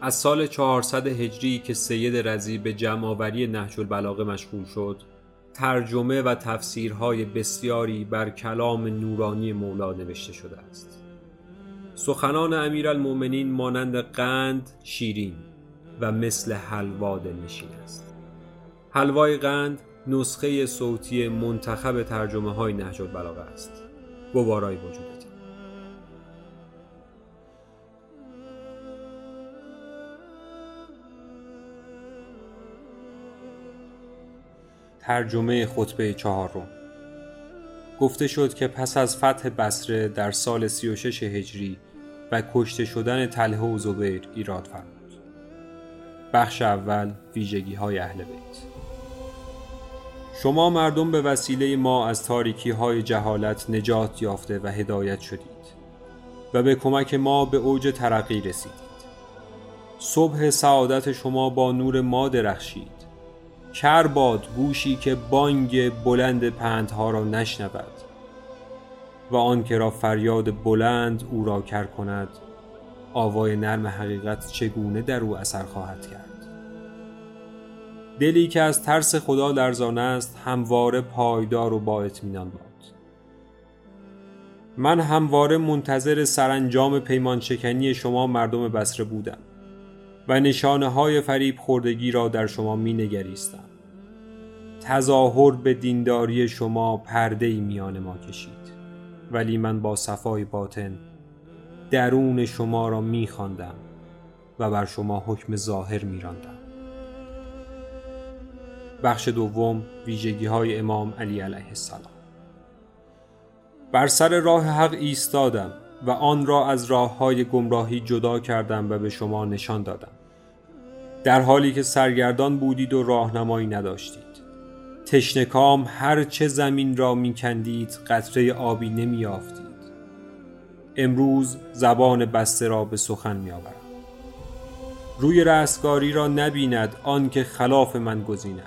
از سال 400 هجری که سید رزی به جمعآوری نهج البلاغه مشغول شد ترجمه و تفسیرهای بسیاری بر کلام نورانی مولا نوشته شده است. سخنان امیرالمؤمنین مانند قند شیرین و مثل حلوا دلنشین است. حلوای قند نسخه صوتی منتخب ترجمه های نهج البلاغه است. گوارای وجود ترجمه خطبه چهارم. گفته شد که پس از فتح بصره در سال 36 هجری و کشته شدن تله و زبیر ایراد فرمود. بخش اول ویژگی های اهل بیت. شما مردم به وسیله ما از تاریکی های جهالت نجات یافته و هدایت شدید و به کمک ما به اوج ترقی رسیدید. صبح سعادت شما با نور ما درخشید کر باد گوشی که بانگ بلند پندها را نشنود و آن که را فریاد بلند او را کر کند آوای نرم حقیقت چگونه در او اثر خواهد کرد؟ دلی که از ترس خدا لرزان است همواره پایدار و با اطمینان باد. من همواره منتظر سرانجام پیمان شکنی شما مردم بسره بودم و نشانه های فریب خوردگی را در شما می نگریستم تظاهر به دینداری شما پرده میان ما کشید. ولی من با صفای باطن درون شما را می خواندم و بر شما حکم ظاهر می راندم. بخش دوم ویژگی های امام علی علیه السلام. بر سر راه حق ایستادم و آن را از راه های گمراهی جدا کردم و به شما نشان دادم. در حالی که سرگردان بودید و راهنمایی نداشتید. تشنکام هر چه زمین را میکندید قطره آبی نمیافتید امروز زبان بسته را به سخن میآورم. روی رستگاری را نبیند آن که خلاف من گزیند.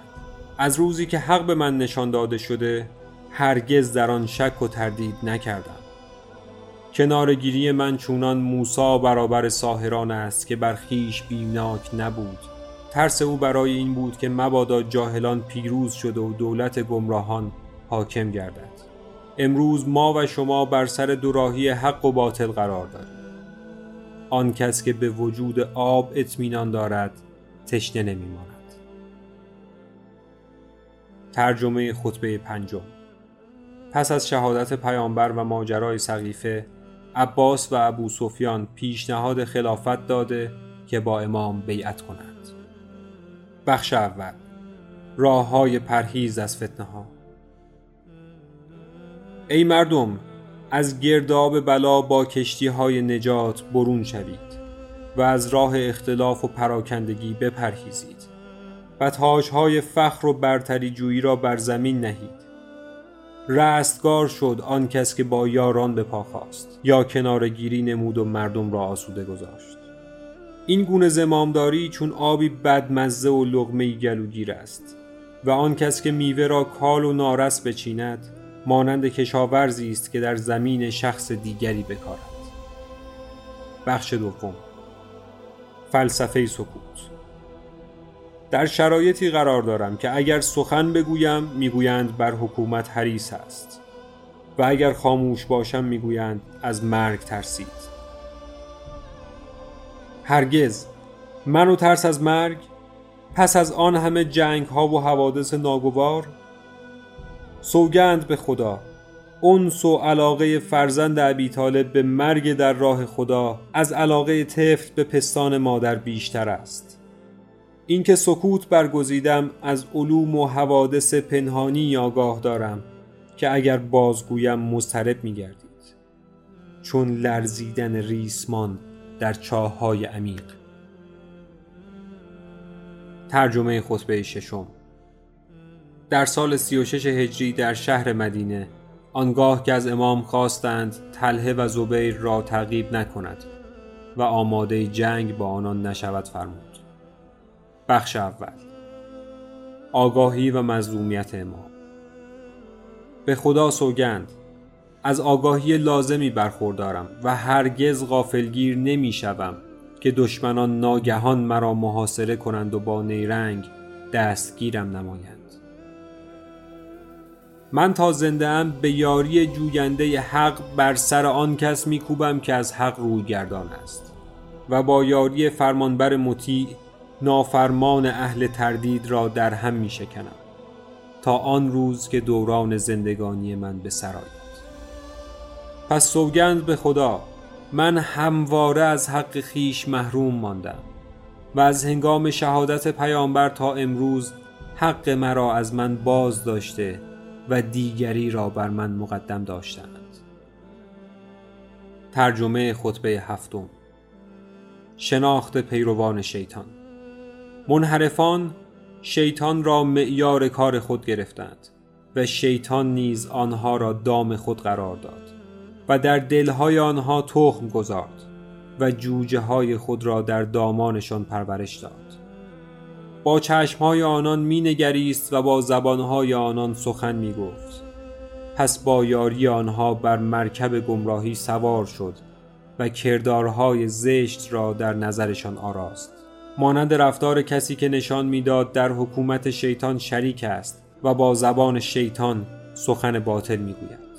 از روزی که حق به من نشان داده شده هرگز در آن شک و تردید نکردم. کنارگیری من چونان موسا برابر ساهران است که بر خیش بیمناک نبود. ترس او برای این بود که مبادا جاهلان پیروز شده و دولت گمراهان حاکم گردد. امروز ما و شما بر سر دوراهی حق و باطل قرار داریم. آن کس که به وجود آب اطمینان دارد تشنه نمیماند. ترجمه خطبه پنجم. پس از شهادت پیامبر و ماجرای سقیفه عباس و ابو سفیان پیشنهاد خلافت داده که با امام بیعت کنند. بخش اول. راه های پرهیز از فتنه ها ای مردم از گرداب بلا با کشتی های نجات برون شوید و از راه اختلاف و پراکندگی بپرهیزید. و تاج های فخر و برتری جویی را بر زمین نهید. رستگار شد آن کس که با یاران به پا خواست یا کنارگیری نمود و مردم را آسوده گذاشت. این گونه زمامداری چون آبی بدمزه و لغمه گلوگیر است و آن کس که میوه را کال و نارس بچیند مانند کشاورزی است که در زمین شخص دیگری بکارد. بخش دوم. فلسفه سکوت. در شرایطی قرار دارم که اگر سخن بگویم می‌گویند بر حکومت حریص است و اگر خاموش باشم می‌گویند از مرگ ترسید. هرگز. من و ترس از مرگ پس از آن همه جنگ ها و حوادث ناگوار سوگند به خدا. اونس و علاقه فرزند عبی طالب به مرگ در راه خدا از علاقه طفل به پستان مادر بیشتر است. اینکه سکوت برگزیدم از علوم و حوادث پنهانی آگاه دارم که اگر بازگویم مضطرب میگردید. چون لرزیدن ریسمان در چاه های عمیق. ترجمه خطبه ششم. در سال 36 هجری در شهر مدینه آنگاه که از امام خواستند تله و زبیر را تعقیب نکند و آماده جنگ با آنان نشود فرمود. بخش اول. آگاهی و مظلومیت امام. به خدا سوگند از آگاهی لازمی برخوردارم و هرگز غافلگیر نمی شوم که دشمنان ناگهان مرا محاصره کنند و با نیرنگ دستگیرم نمایند. من تا زنده ام به یاری جوینده حق بر سر آن کس میکوبم که از حق روی گردان است و با یاری فرمانبر مطیع نافرمان اهل تردید را در هم می شکنم تا آن روز که دوران زندگانی من به سرایت پس سوگند به خدا من همواره از حق خیش محروم ماندم و از هنگام شهادت پیامبر تا امروز حق مرا از من باز داشته و دیگری را بر من مقدم داشتند. ترجمه خطبه هفتم. شناخت پیروان شیطان. منحرفان شیطان را معیار کار خود گرفتند و شیطان نیز آنها را دام خود قرار داد. و در دلهای آنها تخم گذارد و جوجه های خود را در دامانشان پرورش داد. با چشمهای آنان می نگریست و با زبانهای آنان سخن می گفت پس با یاری آنها بر مرکب گمراهی سوار شد و کردارهای زشت را در نظرشان آراست. مانند رفتار کسی که نشان می‌داد در حکومت شیطان شریک است و با زبان شیطان سخن باطل می‌گوید.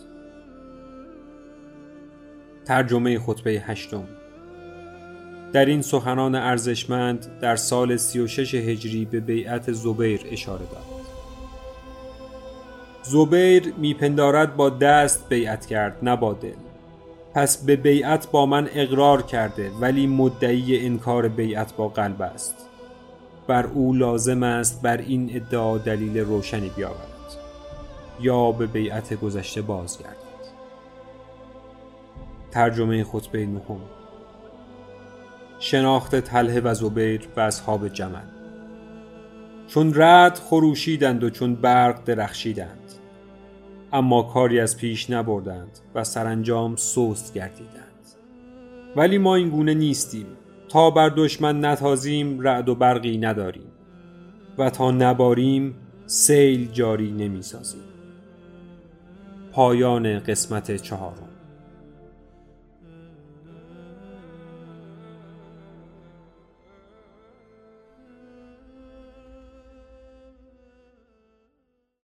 ترجمه خطبه هشتم. در این سخنان ارزشمند در سال 36 هجری به بیعت زبیر اشاره دارد. زبیر میپندارد با دست بیعت کرد نه با دل. پس به بیعت با من اقرار کرده ولی مدعی انکار بیعت با قلب است. بر او لازم است بر این ادعا دلیل روشنی بیاورد. یا به بیعت گذشته بازگردد. ترجمه خطبه نهم. شناخت تله و زبیر و اصحاب جمل. چون رد خروشیدند و چون برق درخشیدند اما کاری از پیش نبردند و سرانجام سست گردیدند. ولی ما این گونه نیستیم. تا بر دشمن نتازیم رعد و برقی نداریم. و تا نباریم سیل جاری نمی‌سازیم. پایان قسمت چهارم.